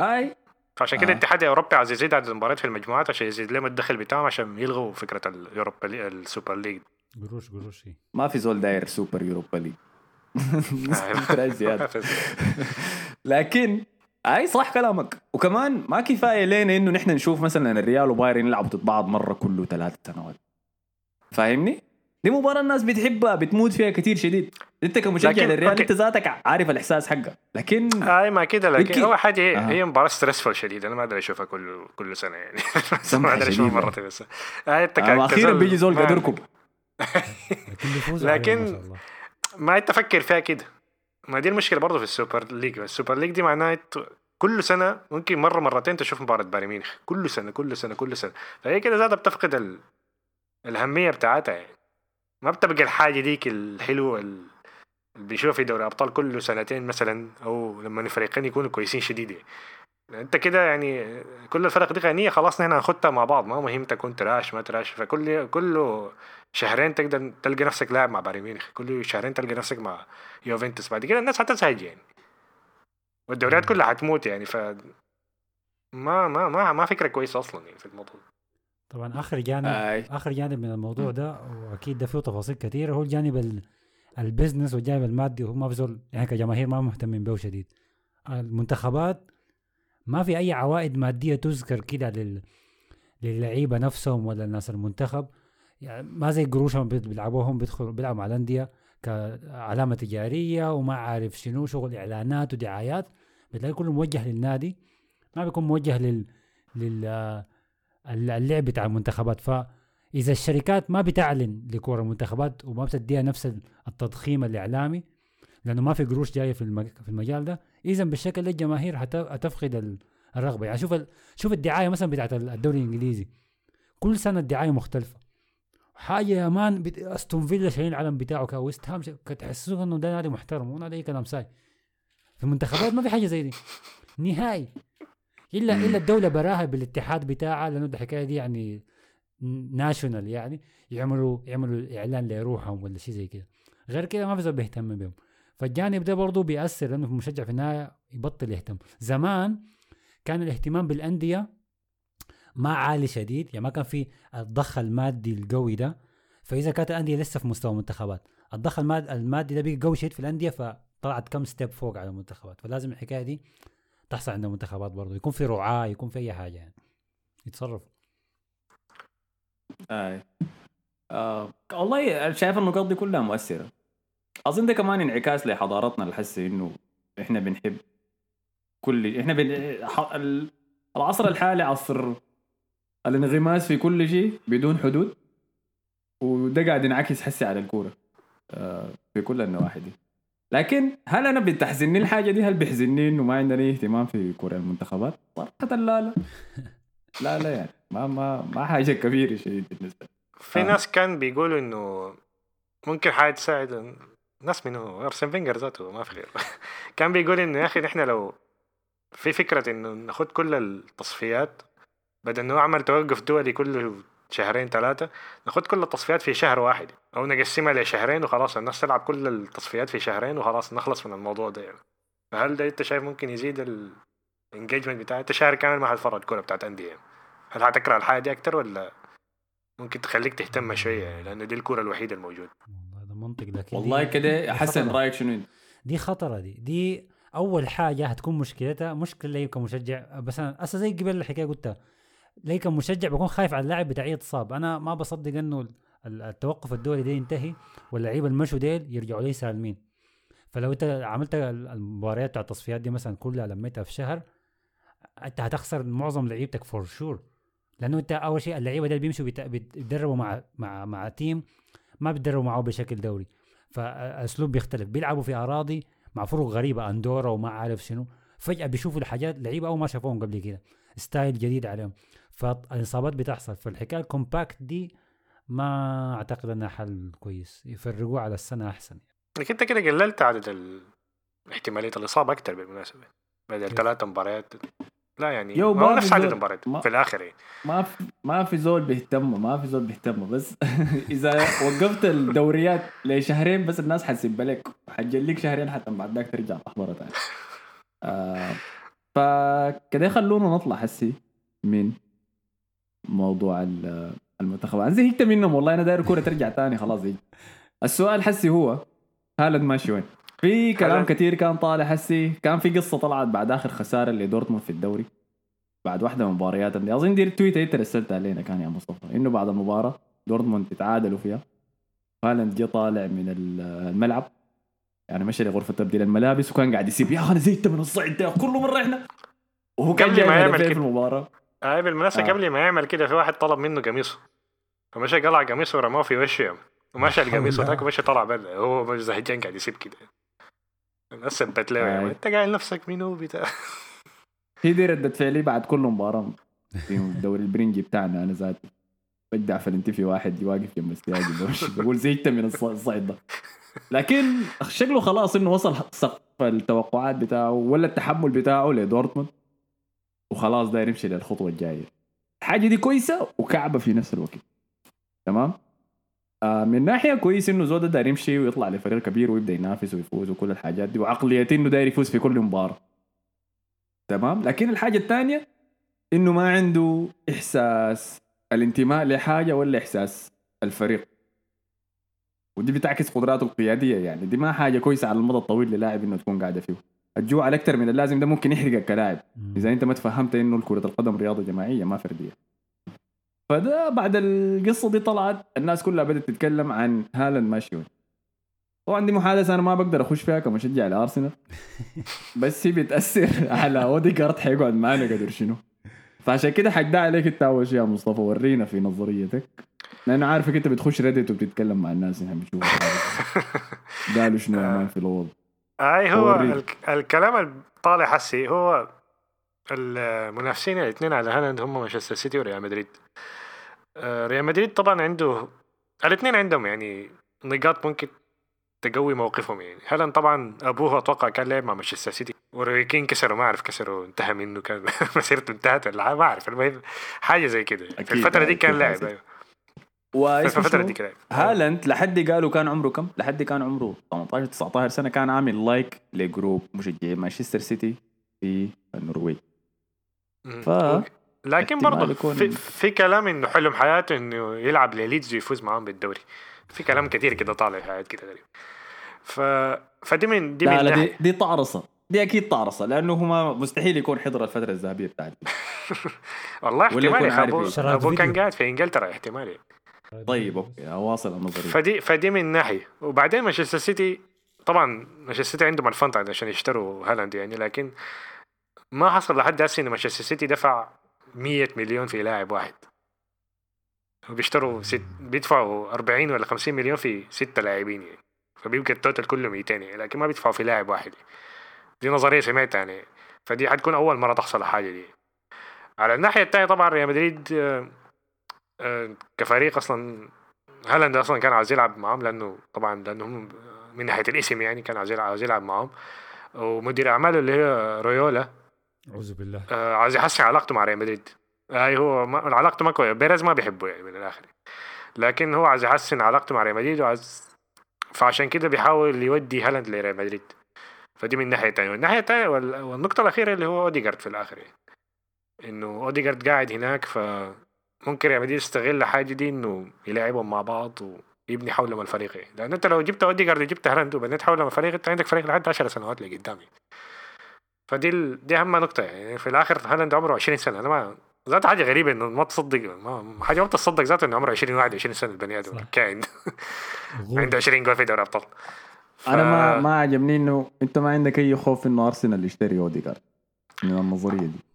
أي. فعشان كده آه. الاتحاد الأوروبي عايز يزيد عدد المباريات في المجموعات عشان يزيد لهم الدخل بتاعهم عشان يلغوا فكرة الاوروبا لي- السوبر League. قروش قروش إيه. ما في زول داير Super Europa League زيادة. لكن أي صح كلامك. وكمان ما كفاية لنا إنه نحن نشوف مثلا الريال وبايرن يلعبوا ضد بعض مرة كل ثلاث سنوات. فاهمني؟ دي مباراة الناس بتحبها بتموت فيها كثير شديد. أنت كمشجع للريال. أنت ذاتك عارف الإحساس حقها لكن أي ما كده. لكن اول حاجة هي, أها. هي مباراة stressful شديد. أنا ما أدري أشوفها كل كل سنة يعني. ما أدري أشوفها. مرتين بس. آه أنت آه، أخيرا بيجي زول قدركم. لكن ما انت فكر فيها كده. ما دي المشكلة برضه في ال Super League ال Super League دي معناها كل سنة ممكن مرة مرتين تشوف مباراة بايرن ميونخ. كل سنة كل سنة كل سنة. فهي كده زادة بتفقد ال... الأهمية بتاعتها يعني. ما بتبقى الحاجة ديك الحلوة ال- اللي بنشوفها في دوري ابطال كل سنتين مثلا أو لما الفريقين يكونوا كويسين شديد يعني. أنت كده يعني كل الفرق دي غنية خلاص نحن هنخدها مع بعض. ما مهم تكون trash ما trash فكل كل شهرين تقدر تلقى نفسك لاعب مع بايرن ميونخ. كل شهرين تلقى نفسك مع يوفنتوس. بعد كده الناس حتزهج يعني. والدوريات كلها حتموت يعني. ف ما ما ما ما فكرة كويسة أصلا يعني في الموضوع. طبعا آخر جانب آي. آخر جانب من الموضوع ده وأكيد ده فيه تفاصيل كثيره هو الجانب ال- ال business والجانب المادي وهو ما بزول يعني كجماهير ما مهتمين به شديد. المنتخبات ما في أي عوائد مادية تذكر كده لل للعيبة نفسهم ولا الناس المنتخب. يعني ما زي قروش هم بيت- بيلعبوهم بيدخلوا بيلعبوا مع الأندية كعلامة تجارية وما عارف شنو شغل إعلانات ودعايات. بتلاقي كله موجه للنادي ما بيكون موجه لل لل اللعب بتاع المنتخبات. فإذا الشركات ما بتعلن لكور المنتخبات وما بتديها نفس التضخيم الإعلامي لأنه ما في قروش جاية في في المجال ده إذا بالشكل ده الجماهير هت- هتفقد ال- الرغبة. يعني شوف شوف الدعاية مثلا بتاعت ال- الدوري الإنجليزي. كل سنة الدعاية مختلفة. حاجة يا مان بت... أستون فيلا شايلين العلم بتاعه كويست هام تحسسوك إنه ده نادي محترم ونادي اي كلام ساي. في المنتخبات ما في حاجة زي دي. نهائي. الا إلا الدولة براها بالاتحاد بتاعها لأنه الحكاية دي يعني national يعني. يعملوا يعملوا إعلان لروحهم ولا شيء زي كده. غير كده ما في زول بيهتم بهم. فالجانب ده برضه بيأثر لأنه المشجع في النهاية يبطل يهتم. زمان كان الاهتمام بالأندية ما عالي شديد يعني ما كان في الضخ المادي القوي ده. فإذا كانت الأندية لسه في مستوى المنتخبات الضخ الماد- المادي ده بقى قوي شديد في الأندية فطلعت كم step فوق على المنتخبات. فلازم الحكاية دي تحصل عند المنتخبات برضه يكون في رعاة يكون في أي حاجة يعني. يتصرف. اي آه. والله أنا شايف النقاط دي كلها مؤثرة. أظن ده كمان انعكاس لحضارتنا الحسي إنه إحنا بنحب كل إحنا بن... العصر الحالي عصر الانغماس في كل شيء بدون حدود وده قاعد ينعكس حسي على الكورة آه في كل النواحي دي. لكن هل أنا بتحزنني الحاجة دي؟ هل بيحزنني إنه ما عندنا أي اهتمام في كره المنتخبات؟ صراحة لا لا. لا لا يعني ما ما ما حاجة كبيرة شديد بالنسبة لي. في آه. ناس كان بيقولوا إنه ممكن حاجة تساعد ناس منه أرسن فينجر ذاته ما في غيره. كان بيقول إنه يا أخي نحن لو في فكرة إنه ناخذ كل التصفيات بدل إنه اعمل توقف دولي كل شهرين ثلاثة ناخذ كل التصفيات في شهر واحد أو نقسمها لشهرين وخلاص الناس تلعب كل التصفيات في شهرين وخلاص نخلص من الموضوع ده يعني فهل ده أنت شايف ممكن يزيد الانجيجمنت بتاعك أنت شهر كامل ما حتتفرج كورة بتاعت أندية يعني. هل حتكره الحاجة دي أكتر ولا ممكن تخليك تهتم شوية يعني لأنه دي الكورة الوحيدة الموجودة والله ده منطق لكن والله كده حسن. رأيك شنو؟ دي خطرة دي دي أول حاجة هتكون مشكلتها مشكلة لي كمشجع بس أنا أسا زي قبل الحكاية قلتها لي كمشجع بكون خايف على اللاعب بتاعي يتصاب أنا ما بصدق ال- التوقف الدولي ده ينتهي واللعيبة المشوا ديل يرجعوا لي سالمين. فلو أنت عملت ال- المباريات بتاع التصفيات دي مثلا كلها لميتها في شهر أنت هتخسر معظم لعيبتك for sure لأنه أنت أول شيء اللعيبة ديل بيمشوا بيت- بيتدربوا مع مع مع team ما بيتدربوا معه بشكل دوري. فالاسلوب بيختلف. بيلعبوا في أراضي مع فرق غريبة أندورا وما عارف شنو. فجأة بيشوفوا الحاجات لعيبة أو ما شافوهم قبل كده. style جديد عليهم. فالإصابات بتحصل. فالحكاية ال compact دي ما أعتقد إنها حل كويس. يفرقوه على السنة أحسن. لكن أنت كده قللت عدد ال... احتمالية الإصابة أكتر بالمناسبة. بدل كيف؟ ثلاث مباريات. لا يعني يو، ما نفس عدد المباريات في الآخر يعني. ما في ما في زول بيهتم ما في زول بيهتم بس إذا وقفت الدوريات لشهرين بس الناس حتسب لك. حتجليك شهرين حتى بعد ذاك ترجع. تحضرها تاني آه فكده خلونا نطلع حسي. من موضوع ال- المنتخب. أنا زهقت منهم والله أنا داير الكورة ترجع تاني خلاص زي السؤال حسي هو هالاند ماشي وين؟ في كلام هالاند- كثير كان طالع حسي. كان في قصة طلعت بعد آخر خسارة لدورتموند في الدوري. بعد واحدة من المباريات اللي أظن دي ال tweet انت رسلت علينا كان يا مصطفى. إنه بعد المباراة دورتموند تعادلوا فيها. هالاند جه طالع من ال- الملعب. يعني مشى لغرفة تبديل الملابس وكان قاعد يسب يا أخي أنا زهقت من الصعد ده كل مرة إحنا وهو كان قبل ما يعمل هدفين في كده. المباراة. هاي بالمناسبه آه. قبل ما يعمل كده في واحد طلب منه قميصه. فمشى قلع قميصه ورماه في وشه. ومشى القميص حول ذاك ومشى طلع برا هو مش زهجان قاعد يسيب كده. الناس سبت له. مان، انت قايل نفسك منو بتاع؟ هي دي ردة فعلي بعد كل مباراة في الدوري البرنجي بتاعنا أنا ذاتي بدع فلنتي واحد واقف جنب السياج بقول زهقت من الص- الصعد ده. لكن شكله خلاص إنه وصل سقف التوقعات بتاعه ولا التحمل بتاعه لدورتموند. وخلاص داير يمشي للخطوة الجاية. الحاجة دي كويسة وكعبة في نفس الوقت. تمام؟ آه من ناحية كويس إنه زودا داير يمشي ويطلع لفريق كبير ويبدأ ينافس ويفوز وكل الحاجات دي وعقلية إنه داير يفوز في كل مباراة. تمام؟ لكن الحاجة الثانية إنه ما عنده إحساس الانتماء لحاجة ولا إحساس؟ الفريق. ودي بتعكس قدراته القيادية يعني. دي ما حاجة كويسة على المدى الطويل للاعب إنه تكون قاعدة فيه. الجوع على أكثر من اللازم ده ممكن يحرقك كلاعب. إذا أنت ما تفهمت إنه كره القدم رياضة جماعية ما فردية. فده بعد القصة دي طلعت الناس كلها بدأت تتكلم عن هالاند ماشي وين طبعا دي محادثة أنا ما بقدر أخش فيها كمشجع لأرسنال. بس هي بتأثر على أوديجارد حيقعد معانا قدر شنو. فعشان كده حقدع عليك انت أول شيء يا مصطفى ورينا في نظريتك. لأنه عارفك انت بتخش ريدت وبتتكلم مع الناس إحنا بنشوف قالوا شنو يا man في الوضع أي هو. الك- الكلام اللي طالع حسي هو المنافسين الاثنين على هالاند هم مانشستر سيتي وريال مدريد. آه، ريال مدريد طبعا عنده الاثنين عندهم يعني نقاط ممكن تقوي موقفهم يعني. هالاند طبعا أبوه أتوقع كان لعب مع مانشستر سيتي. وروي كين كسره ما أعرف كسره انتهى منه كان. مسيرته انتهت ولا ما أعرف. المهم حاجة زي كده. في الفترة دي أكيد كان لاعب. أيوه. واسمه الفترة؟ دي كان لاعب. هالاند لحد قالوا كان عمره كم؟ لحد كان عمره 18 19 سنة كان عامل like ل group مشجعي مانشستر سيتي في النرويج. ف- لكن برضه في, في كلام إنه حلم حياته إنه يلعب لليدز ويفوز معاهم بالدوري. في كلام كتير كده طالع في حاجات كده غريب ف فدي من دي لا من لا دي. دي طعرصه دي أكيد طعرصه لأنه هو مستحيل يكون حضر الفترة الذهبية بتاعته والله ولا احتمال يكون يا أخي عارف ابوه كان. قاعد في إنجلترا احتمال يعني. طيب okay اواصل النظرية. فدي فدي من ناحية؟ وبعدين مانشستر سيتي طبعا مانشستر سيتي عندهم ال fund عشان يشتروا هالاند يعني لكن ما حصل لحد هسه انه مانشستر سيتي دفع 100 مليون في لاعب واحد. وبيشتروا ست بيدفعوا 40 ولا 50 مليون في ستة لاعبين يعني. فبيبقى ال total كله 200 يعني لكن ما بيدفعوا في لاعب واحد. دي نظرية سمعتها يعني. فدي حتكون أول مرة تحصل الحاجة دي. على الناحية الثانية طبعا ريال مدريد آه، آه، كفريق أصلا هالاند أصلا كان عايز يلعب معاهم لأنه طبعا لأنه هم من ناحية الاسم يعني كان عايز يلعب عايز يلعب معاهم. ومدير أعماله اللي هي رايولا أعوذ بالله. آه، عايز يحسن علاقته مع ريال مدريد. هاي هو ما علاقته ما كويس بيريز ما بيحبه يعني من الآخر. لكن هو عايز يحسن علاقته مع ريال مدريد وعايز فعشان كده بيحاول يودي هالاند لريال مدريد. فدي من الناحية الثانية والناحية الثانية والنقطة الأخيرة اللي هو أوديجارد في الآخر. يعني إنه أوديجارد قاعد هناك فممكن ريال مدريد يستغل الحاجة دي إنه يلعبهم مع بعض ويبني حولهم الفريق. يعني لأن أنت لو جبت أوديجارد وجبت هالاند وبنيت حولهم الفريق أنت عندك فريق لحد 10 سنوات لقدام. فدي ال... دي أهم نقطة يعني. في الآخر هالاند عمره 20 سنة. أنا ما ذات حاجة غريبة إنه ما تصدق ما حاجة ما تصدق ذاته إنه عمره 20 21 سنة البني آدم. كائن. عنده 20 جول في دوري أبطال. ف... أنا ما ما عجبني إنه أنت ما عندك أي خوف إنه أرسنال يشتري أوديجارد. من النظرية دي.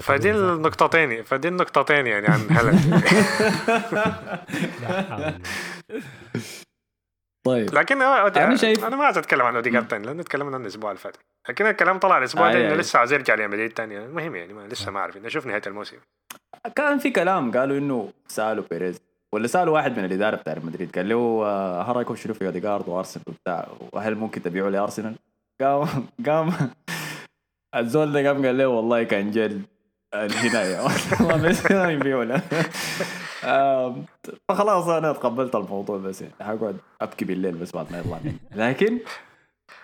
فدي النقطتين فدي النقطتين يعني عن هالاند. طيب. لكن أنا شايف أنا ما عايز أتكلم عن اوديجارد ثاني لأنه تكلمنا عن الأسبوع اللي فات. لكن الكلام طلع الأسبوع ده إنه لسه عايز يرجع لريال مدريد ثاني المهم يعني ما لسه ما اعرف نشوف نهاية الموسم. كان في كلام قالوا إنه سألوا بيريز ولا سألوا واحد من الإدارة بتاع مدريد قال له هل رايكم شنو في اوديجارد وأرسنال وبتاع وهل ممكن تبيعوا لأرسنال؟ قام قام الزول ده قام قال له والله كان جل الهدايه ما يبيعوا له فخلاص أنا تقبلت الموضوع بس يعني حقعد أبكي بالليل بس بعد ما يطلع مني. لكن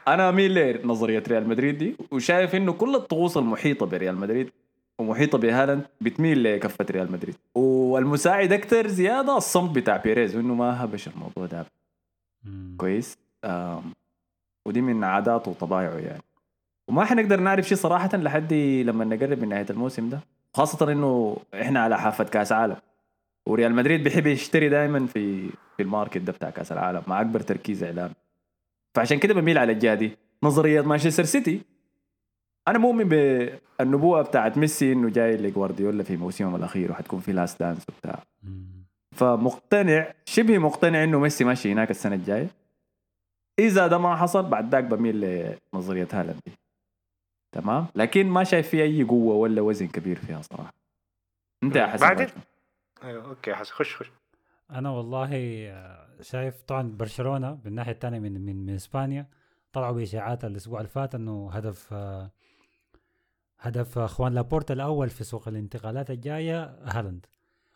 أنا أميل لنظريه ريال مدريد دي وشايف إنه كل الطقوس المحيطة بريال مدريد ومحيطة بهالاند بتميل لكفة ريال مدريد. والمساعد أكثر زيادة الصمت بتاع بيريز وإنه ما هبش الموضوع ده. كويس؟ ودي من عاداته وطبايعه يعني. وما حنقدر نعرف شيء صراحة لحد لما نقرب من نهاية الموسم ده. خاصة إنه إحنا على حافة كأس عالم وريال مدريد بيحب يشتري دائما في في ال market ده بتاع كأس العالم. مع أكبر تركيز إعلامي. فعشان كده بميل على الجهة دي. نظرية مانشستر سيتي. أنا مؤمن بالنبوءة بتاعت ميسي إنه جاي لجوارديولا في موسمه الأخير وحتكون في last dance وبتاع. فمقتنع شبه مقتنع إنه ميسي ماشي هناك السنة الجاية. إذا ده ما حصل بعد ذاك بميل لنظرية هالاند دي. تمام؟ لكن ما شايف في أي قوة ولا وزن كبير فيها صراحة. انت يا حسن بعدين أيوه okay حسن خش خش. أنا والله شايف طبعا برشلونة بالناحيه الثانية من من من إسبانيا طلعوا بإشاعات الأسبوع اللي فات إنه هدف هدف اخوان لابورتا الأول في سوق الانتقالات الجاية هالاند.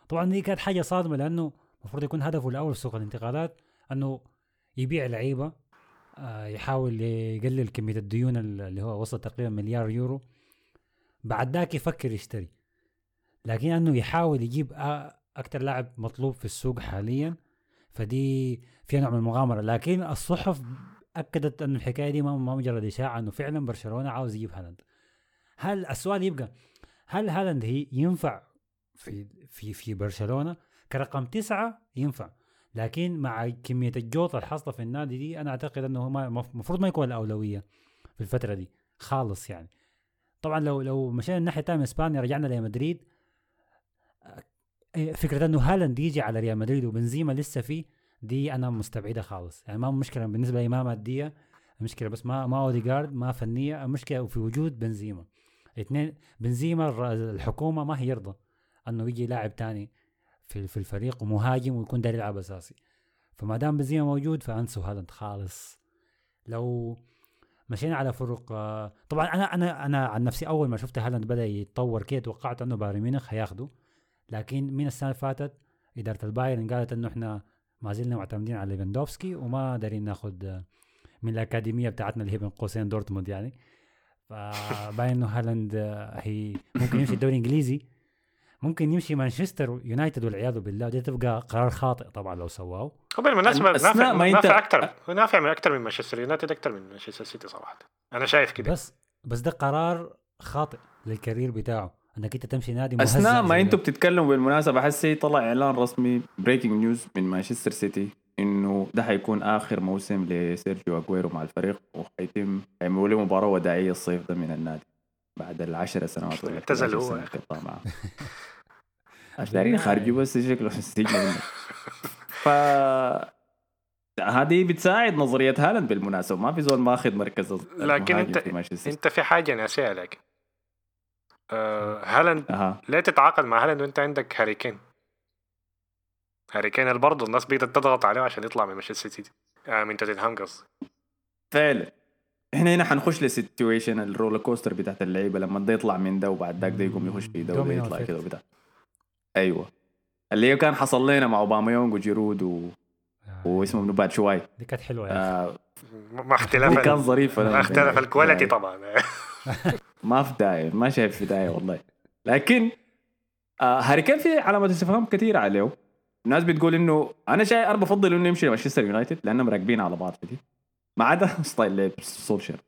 طبعا دي كانت حاجة صادمة لأنه المفروض يكون هدفه الأول في سوق الانتقالات إنه يبيع لعيبة آه، يحاول يقلل كمية الديون اللي هو وصل تقريبا مليار يورو. بعد ذاك يفكر يشتري. لكن أنه يحاول يجيب أكثر لاعب مطلوب في السوق حاليا. فدي فيها نوع من المغامرة. لكن الصحف أكدت انه الحكاية دي ما مجرد إشاعة أنه فعلا برشلونة عاوز يجيب هالاند. هل السؤال يبقى هل هالاند هي ينفع في في في برشلونة؟ كرقم تسعة ينفع. لكن مع كمية الجوط الحاصله في النادي دي أنا أعتقد إنه المفروض ما يكون الأولوية في الفترة دي. خالص يعني. طبعا لو لو مشينا الناحيه الثانية من إسبانيا رجعنا لمدريد فكرة إنه هالاند يجي على ريال مدريد وبنزيما لسه فيه دي أنا مستبعدها خالص. يعني ما مشكلة بالنسبة لي ما مادية المشكلة بس ما ما أوديجارد ما فنية المشكلة في وجود بنزيما. اثنين بنزيما الحكومة ما هي يرضى إنه يجي لاعب تاني. في في الفريق ومهاجم ويكون داير يلعب أساسي. فما دام بنزيما موجود فانسوا هالاند خالص. لو مشينا على فرق طبعا أنا أنا أنا عن نفسي أول ما شفت هالاند بدأ يتطور كده توقعت إنه بايرن ميونخ هياخده. لكن من السنة اللي فاتت إدارة البايرن قالت إنه إحنا ما زلنا معتمدين على ليفاندوفسكي وما دايرين ناخذ من الأكاديمية بتاعتنا اللي هي بين قوسين دورتموند يعني. فباين إنه هالاند هي ممكن يمشي الدوري الإنجليزي. ممكن يمشي مانشستر يونايتد والعياذ بالله ودي تبقى قرار خاطئ طبعا لو سواه هو بالمناسبه نافع ما نافع أكثر نافع من أكثر من مانشستر يونايتد أكثر من مانشستر سيتي صراحة. أنا شايف كده. بس بس ده قرار خاطئ لل career بتاعه إنك أنت تمشي نادي اثناء ما أنتم بتتكلموا بالمناسبة حسي طلع إعلان رسمي breaking news من مانشستر سيتي إنه ده حيكون آخر موسم لسيرجيو اجويرو مع الفريق وحيتم يعملوا له مباراة وداعية الصيف ده من النادي. بعد العشر سنوات ولا اعتزل هو؟ معه. دارين خارجي بس شكله السجن ف هذه بتساعد نظرية هالاند بالمناسبة. ما في زول ماخذ مركز لكن انت في انت في حاجة ناسيها لكن. آه هالاند أه. لا تتعاقد مع هالاند وانت عندك هاري كين؟ هاري كين برضه الناس بدأت تضغط عليه عشان يطلع من مانشستر سيتي. آه من توتنهام قصدي. فعلا. إحنا هنا حنخش ل situation ال roller coaster بتاعت اللعيبة لما ده يطلع من ده وبعد ذاك ده يقوم يخش في ده وده دومينو يطلع effect. كده وبتاع أيوه. اللي هي كان حصل لنا مع أوباميونج وجيرود و... آه، واسمه منو؟ باتشواي. دي كانت حلوة يا أخي. آه مع اختلاف دي كان ال- ظريفه مع اختلاف ال quality طبعا. ما في داعي ما شايف في داعي والله. لكن آه هاري كين في علامات استفهام كثيره عليه. الناس بتقول إنه أنا شايف أنا بفضل إنه يمشي لمانشستر يونايتد لأنهم راكبين على بعض كثير ما عدا style لعب سولشر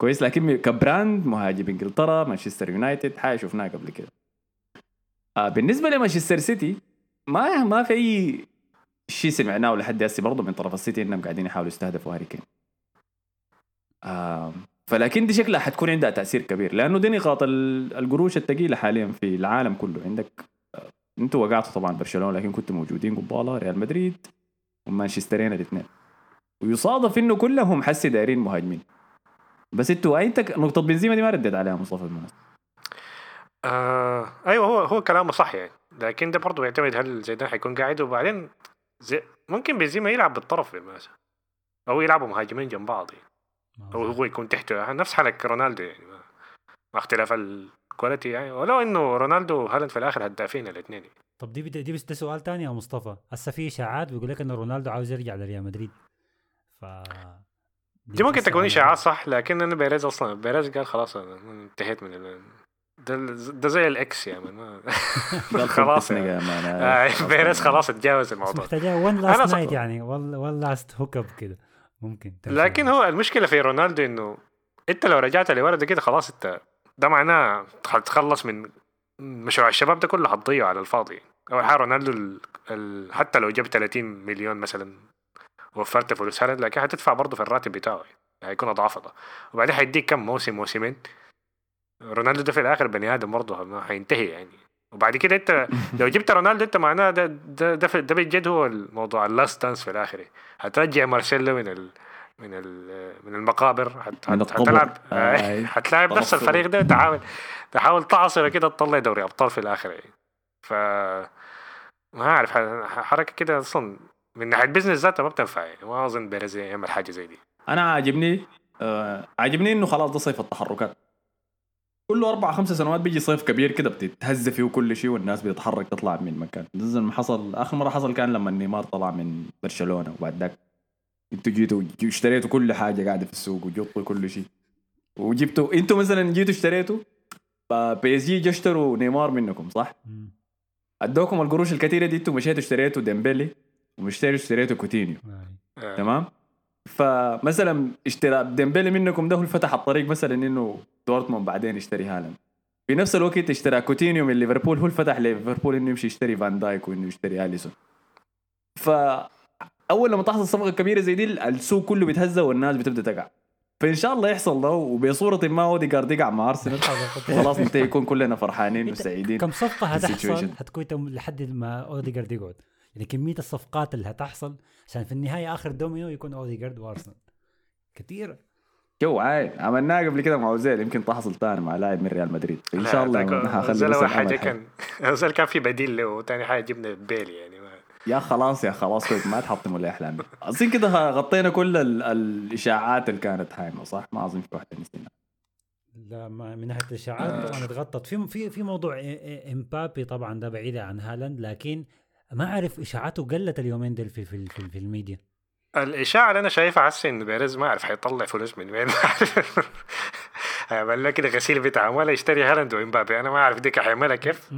كويس لكن ك brand مهاجم إنجلترا مانشستر يونايتد حاجة شفناها قبل كده. آه بالنسبة لمانشستر سيتي ما ما في أي شيء سمعناه لحد هسه برضه من طرف السيتي إنهم قاعدين يحاولوا يستهدفوا هاري كين. آه فلكن دي شكلها حتكون عندها تأثير كبير لأنه دي نقاط ال- القروش الثقيلة حاليا في العالم كله. عندك آه، أنتوا وقعتوا طبعا برشلونة لكن كنتوا موجودين قبالة ريال مدريد ومانشسترين الاثنين ويصادف إنه كلهم حسي دايرين مهاجمين. بس إنتوا انت نقطة بنزيما دي ما رديت عليها مصطفى بالمناسبه آه أيوه هو هو كلامه صح يعني. لكن ده برضه بيعتمد هل زيدان حيكون قاعد وبعدين زي ممكن بنزيما يلعب بالطرف بالمناسبة. أو يلعبوا مهاجمين جنب بعض يعني. أو. هو يكون تحته. نفس حالة رونالدو يعني. ما- مع اختلاف ال quality يعني. ولو إنه رونالدو وهالاند في الآخر هدافين الاثنين يعني. طب دي دي بس ده سؤال تاني يا مصطفى. هسه في إشاعات بيقول لك انه رونالدو عاوز يرجع لريال مدريد. ف دي ممكن تكون على- إشاعات صح لكن أنا بيريز أصلا بيريز قال خلاص أنا انتهيت من ال... ده, ده زي ال ex يا man ما قال خلاص يعني. man. آه، بيريز خلاص اتجاوز الموضوع one أنا last night يعني one last hook up كده ممكن تمشي. لكن هو المشكلة في رونالدو إنه أنت لو رجعت لورا ده كده خلاص أنت ده معناه حتتخلص من مشروع الشباب ده كله حتضيعه على الفاضي أول حاجة رونالدو ال... ال... حتى لو جاب 30 مليون مثلا وفرت فلوس. هالاند لكن حتدفع برضه في الراتب بتاعه يعني؟ هيكون أضعاف ده وبعدين حيديك كم موسم؟ موسمين. رونالدو ده في الآخر بني آدم برضه ما حينتهي يعني. وبعد كده أنت لو جبت رونالدو أنت معناه ده ده ده, ده بجد هو الموضوع. اللاست دانس في الآخر. هترجع مارسيلو من ال من ال من المقابر. حت من حت- القبر. حتلعب آه. حتلاعب نفس الفريق ده. وتحاول تحاول تعصر كده تطلع دوري أبطال في الآخر يعني. ف ما اعرف حركة كده أصلا من ناحية business ذاتها ما بتنفع يعني ما أظن بيريز يعمل حاجة زي دي. أنا عاجبني آه عاجبني إنه خلاص ده صيف التحركات. كل أربع خمس سنوات بيجي صيف كبير كده بتتهز فيه كل شيء والناس بتتحرك تطلع من مكان. ما حصل آخر مرة حصل كان لما نيمار طلع من برشلونة وبعد ذاك أنتوا جيتوا اشتريتوا كل حاجة قاعدة في السوق وجبتوا كل شيء. وجبتوا أنتوا مثلا جيتوا اشتريتوا بي اس جي اشتروا نيمار منكم صح؟ أدوكم القروش الكثيرة دي أنتوا مشيتوا اشتريتوا ديمبلي ومشتريتوا اشتريتوا كوتينيو آه. آه. تمام؟ فمثلا اشتراء ديمبلي منكم ده هو اللي فتح الطريق مثلا إنه دورتموند بعدين يشتري هالاند. في نفس الوقت اشترى كوتينيو من ليفربول هو اللي فتح ليفربول إنه يمشي يشتري فان دايك وإنه يشتري أليسون. ف أول لما تحصل صفقة كبيرة زي دي السوق كله بيتهز والناس بتبدأ تقع. فإن شاء الله يحصل ده وبصورة ما اوديجارد يقع مع أرسنال خلاص انت يكون كلنا فرحانين وسعيدين كم صفقة هتحصل. هتكون لحد ما اوديجارد يقعد. يعني كمية الصفقات اللي هتحصل عشان في النهاية آخر دومينو يكون أوديجارد وأرسنال. كثيرة جو عاي عملناها قبل كده مع أوزيل يمكن تحصل تاني مع لاعب من ريال مدريد. إن شاء الله بس أول حاجة. كان أوزيل كان في بديل له وثاني حاجة جبنا بيلي يعني ما يا خلاص يا خلاص ما تحطموا الاحلام اظن كده غطينا كل ال- الإشاعات اللي كانت حايمه صح؟ ما أظن في واحدة نسينا. لا ما من ناحية الإشاعات طبعا اتغطت. في في في موضوع إمبابي طبعا ده بعيد عن هالاند لكن ما أعرف إشاعاته قلت اليومين دول في في في, في الميديا الإشاعة اللي أنا شايفها حاسس ان بيريز ما أعرف حيطلع فلوس من وين ما. هيعمل كده غسيل بتاع ولا يشتري هالاند وإمبابي أنا ما أعرف ديك حيعملها كيف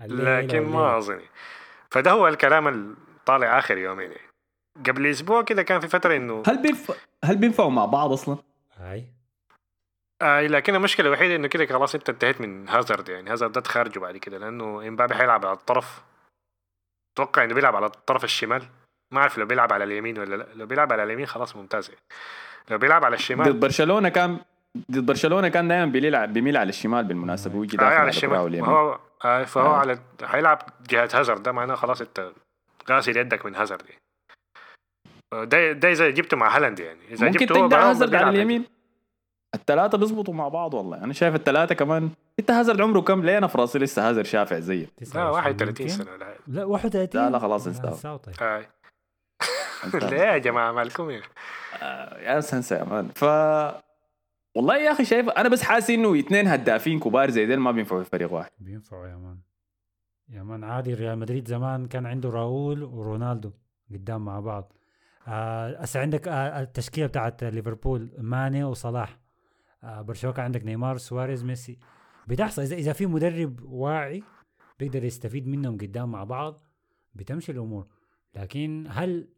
لكن ما. اظن فده هو الكلام اللي طالع آخر يومين يعني. قبل أسبوع كده كان في فترة إنه هل بينفع هل بينفعوا مع بعض أصلا؟ هاي آه لكن المشكلة الوحيدة إنه كده خلاص أنت انتهيت من هازارد يعني هازارد ده تخرجه بعد كده لأنه إمبابي حيلعب على الطرف أتوقع إنه بيلعب على الطرف الشمال؟ ما أعرف لو بيلعب على اليمين ولا لا. لو بيلعب على اليمين خلاص ممتاز. لو بيلعب على ضد الشمال برشلونة كان ضد برشلونة كان دائما بيلعب بيميل على الشمال بالمناسبة ويجي آه دافع على على الشمال هو آه فهو آه. على حيلعب جهة هازارد. ده معناه خلاص أنت غاسل يدك من هازارد. يعني. آه، ده ده إذا جبته مع هالاند يعني. إذا ممكن جبته تقدر هازارد على اليمين. الثلاثه بيزبطوا مع بعض والله. أنا شايف الثلاثه كمان انت هازارد عمره كم ليه أنا في راسي لسه هازارد شافع زيه لا 29 31 يمكن. سنة. لا. 31 لا لا خلاص انساه. طيب ليه يا جماعة مالكم يا؟ آه، يا سنسى يا مان. ف والله يا أخي شايف أنا بس حاسس إنه اثنين هدافين كبار زي ديل ما بينفعوا في فريق واحد. بينفعوا يا man. يا man عادي ريال مدريد زمان كان عنده راؤول ورونالدو قدام مع بعض. آه، هسه عندك آه، التشكيلة بتاعت ليفربول ماني وصلاح. آه، برشلونة كان عندك نيمار سواريز ميسي. بتحصل اذا إذا في مدرب واعي بيقدر يستفيد منهم قدام مع بعض بتمشي الأمور. لكن هل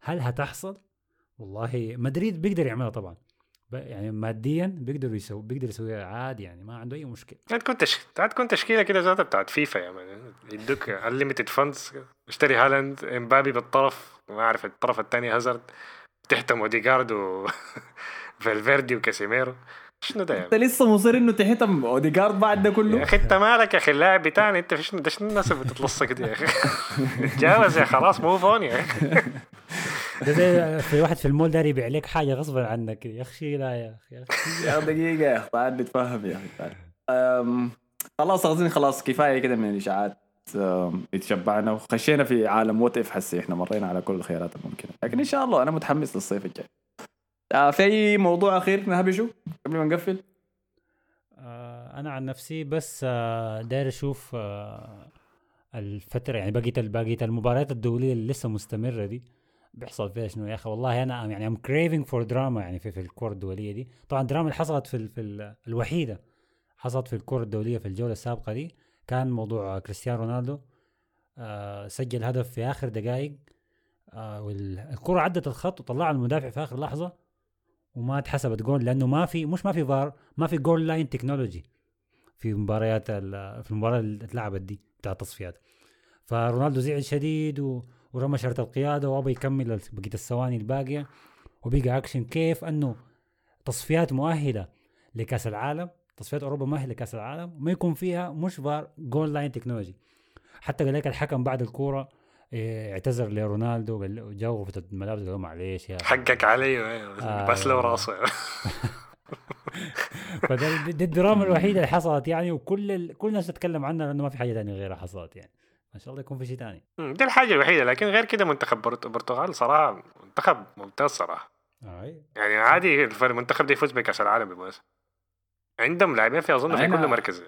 هل هتحصل؟ والله مدريد بيقدر يعملها طبعا. يعني ماديا بيقدروا يسوي بيقدر يسويها عادي يعني ما عنده أي مشكلة. تكون تش... تكون تشكيلة كده ذاتها بتاعت فيفا يا man. يدوك unlimited funds اشتري هالاند امبابي بالطرف ما أعرف الطرف الثاني هازارد. تحتم أوديجارد و فالفيردي وكاسيميرو. شنو ده يا انت لسه مصر انه تحتم اوديجارد بعد ده يا كله أخي انت مالك يا أخي؟ اللاعب بتاعنا انت في شنو ده شنو الناس اللي بتتلصق دي يا أخي؟ تجاوز يا خلاص move on يا أخي. في واحد في المول داري يبيع لك حاجة غصبا عنك. يا أخي لا يا أخي يا أخي. يا دقيقة يا أخي تعال نتفاهم يا أخي خلاص أظن خلاص كفاية كده من الإشاعات. اتشبعنا وخشينا في عالم وات اف حسي. إحنا مرينا على كل الخيارات الممكنة. لكن إن شاء الله أنا متحمس للصيف الجاي. آه، في أي موضوع أخير نهبشه قبل ما نقفل؟ آه، أنا عن نفسي بس آه، داير أشوف آه، الفترة يعني بقية بقية المباريات الدولية اللي لسه مستمرة دي بيحصل فيها شنو يا أخي؟ والله أنا يعني I'm craving for drama يعني في, في الكرة الدولية دي. طبعا الدراما اللي حصلت في في ال- الوحيدة حصلت في الكرة الدولية في الجولة السابقة دي كان موضوع كريستيانو رونالدو. آه، سجل هدف في آخر دقائق آه، والكره عدت الخط وطلع المدافع في آخر لحظة. وما اتحسبت جول لأنه ما في مش ما في فار ما في goal line technology في مباريات في المباراة اللي اتلعبت دي بتاع التصفيات. فرونالدو زعل شديد. ورمى شارة القيادة وأبى يكمل بقية الثواني الباقية. وبقى اكشن كيف؟ إنه تصفيات مؤهلة لكأس العالم تصفيات أوروبا مؤهلة لكأس العالم ما يكون فيها مش VAR goal line technology حتى قال لك الحكم بعد الكورة اعتذر لرونالدو قال له جا غرفه الملابس قال له معلش يا. حقك علي آه. بس لو راسه. فده دي الدراما الوحيدة اللي حصلت يعني وكل ال... كل الناس تتكلم عنها لأنه ما في حاجة ثانية غيرها حصلت يعني. ان شاء الله يكون في شيء ثاني دي الحاجة الوحيدة لكن غير كده منتخب برت- البرتغال صراحة منتخب ممتاز صراحة. أي. يعني عادي المنتخب ده يفوز بكأس العالم بالمناسبه عندهم لاعبين في أظن في كل مركز.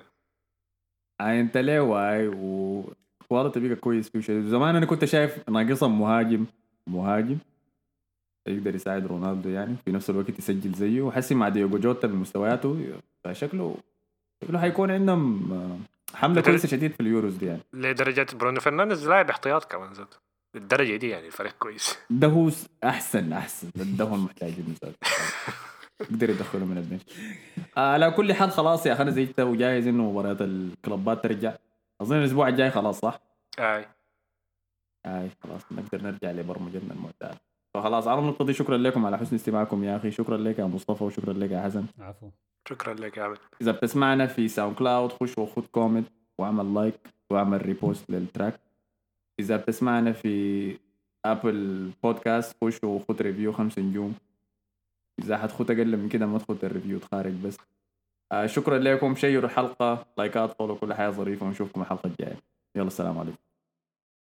آه، انت ليه واي و quality بقى كويس فيه شديد زمان أنا كنت شايف ناقصهم مهاجم مهاجم يقدر يساعد رونالدو يعني في نفس الوقت يسجل زيه وحسي مع ديوجو جوتا بمستوياته فشكله شكله حيكون عندهم آه، حملة كويسة شديد في اليوروز دي يعني. لدرجة برونو فرنانديز لاعب احتياط كمان ذاته الدرجة دي يعني الفريق كويس. ده هو أحسن أحسن. ده هو المحتاج المثال يقدر يدخله من البنش. آه، على كل حال خلاص يا أخي أنا زيت وجاهز إنه مباريات الكلوبات ترجع. أظن الأسبوع الجاي خلاص صح؟ أي. أي خلاص نقدر نرجع لبرمجتنا المعتاد فخلاص على النقطة دي شكرا لكم على حسن استماعكم يا أخي. شكرا لك يا مصطفى وشكرا لك يا حسن. عفو. شكرا لك يا عبد. إذا بتسمعنا في SoundCloud خش وخد comment واعمل like واعمل repost لل track إذا بتسمعنا في Apple Podcast خش وخد review خمس نجوم. إذا حتخد أقل من كده ما تخد ال review تخارج بس. شكرا لكم. شيروا الحلقة لايكات follow كل حاجة ظريفة ونشوفكم الحلقة الجاية. يلا السلام عليكم.